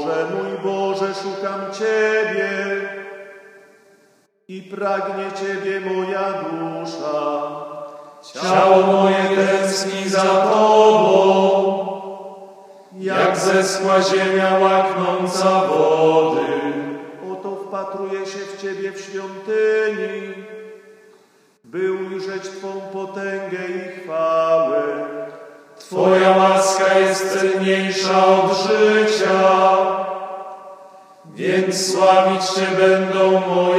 Boże, mój Boże, szukam Ciebie i pragnie Ciebie moja dusza. Ciało moje tęskni za Tobą, jak zeschła ziemia łaknąca wody. Oto wpatruję się w Ciebie w świątyni, by ujrzeć Twą potęgę i chwałę. Twoja łaska jest cenniejsza od życia, więc sławić Cię będą wargi.